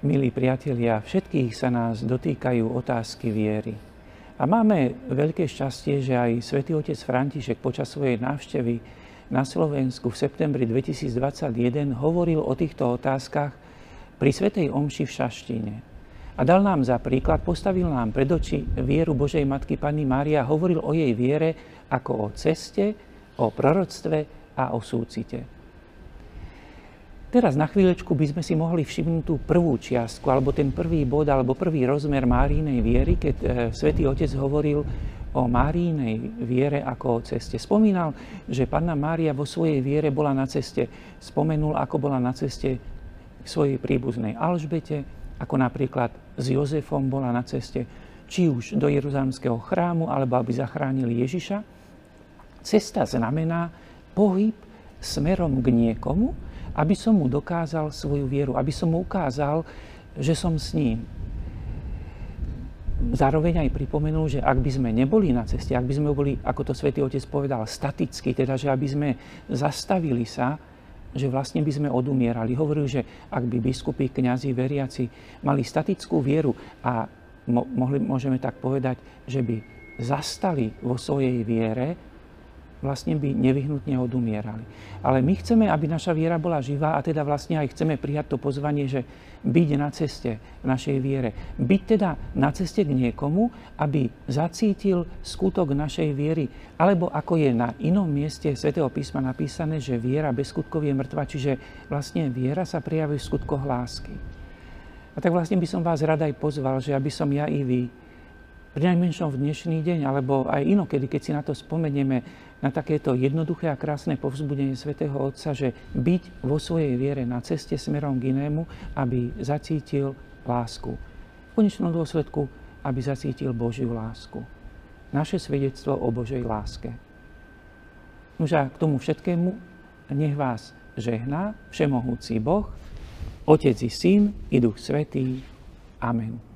Milí priatelia, všetkých sa nás dotýkajú otázky viery. A máme veľké šťastie, že aj svätý otec František počas svojej návštevy na Slovensku v septembri 2021 hovoril o týchto otázkach pri svätej Omši v Šaštine. A dal nám za príklad, postavil nám pred oči vieru Božej Matky Panny Mária, hovoril o jej viere ako o ceste, o proroctve a o súcite. Teraz na chvíľečku by sme si mohli všimnúť tú prvú čiastku, alebo ten prvý bod, alebo prvý rozmer Márínej viery, keď e, svätý Otec hovoril o Márínej viere ako o ceste. Spomínal, že Panna Mária vo svojej viere bola na ceste. Spomenul, ako bola na ceste k svojej príbuznej Alžbete, ako napríklad s Jozefom bola na ceste či už do Jeruzalemského chrámu, alebo aby zachránili Ježiša. Cesta znamená pohyb smerom k niekomu, aby som mu dokázal svoju vieru, aby som mu ukázal, že som s ním. Zároveň aj pripomenul, že ak by sme neboli na ceste, ak by sme boli, ako to svätý Otec povedal, staticky, teda že aby sme zastavili sa, že vlastne by sme odumierali. Hovoril, že ak by biskupy, kňazi, veriaci mali statickú vieru a mo- mohli, môžeme tak povedať, že by zastali vo svojej viere, vlastne by nevyhnutne odumierali. Ale my chceme, aby naša viera bola živá a teda vlastne aj chceme prijať to pozvanie, že byť na ceste v našej viere. Byť teda na ceste k niekomu, aby zacítil skutok našej viery. Alebo ako je na inom mieste svätého písma napísané, že viera bez skutkov je mŕtva, čiže vlastne viera sa prejaví v skutkoch lásky. A tak vlastne by som vás rada aj pozval, že aby som ja i vy pri najmenšom v dnešný deň, alebo aj inokedy, keď si na to spomenieme, na takéto jednoduché a krásne povzbudenie svätého Otca, že byť vo svojej viere na ceste smerom k inému, aby zacítil lásku. V konečnom dôsledku, aby zacítil Božiu lásku. Naše svedectvo o Božej láske. Nož k tomu všetkému nech vás žehná Všemohúci Boh, Otec i Syn i Duch Svetý. Amen.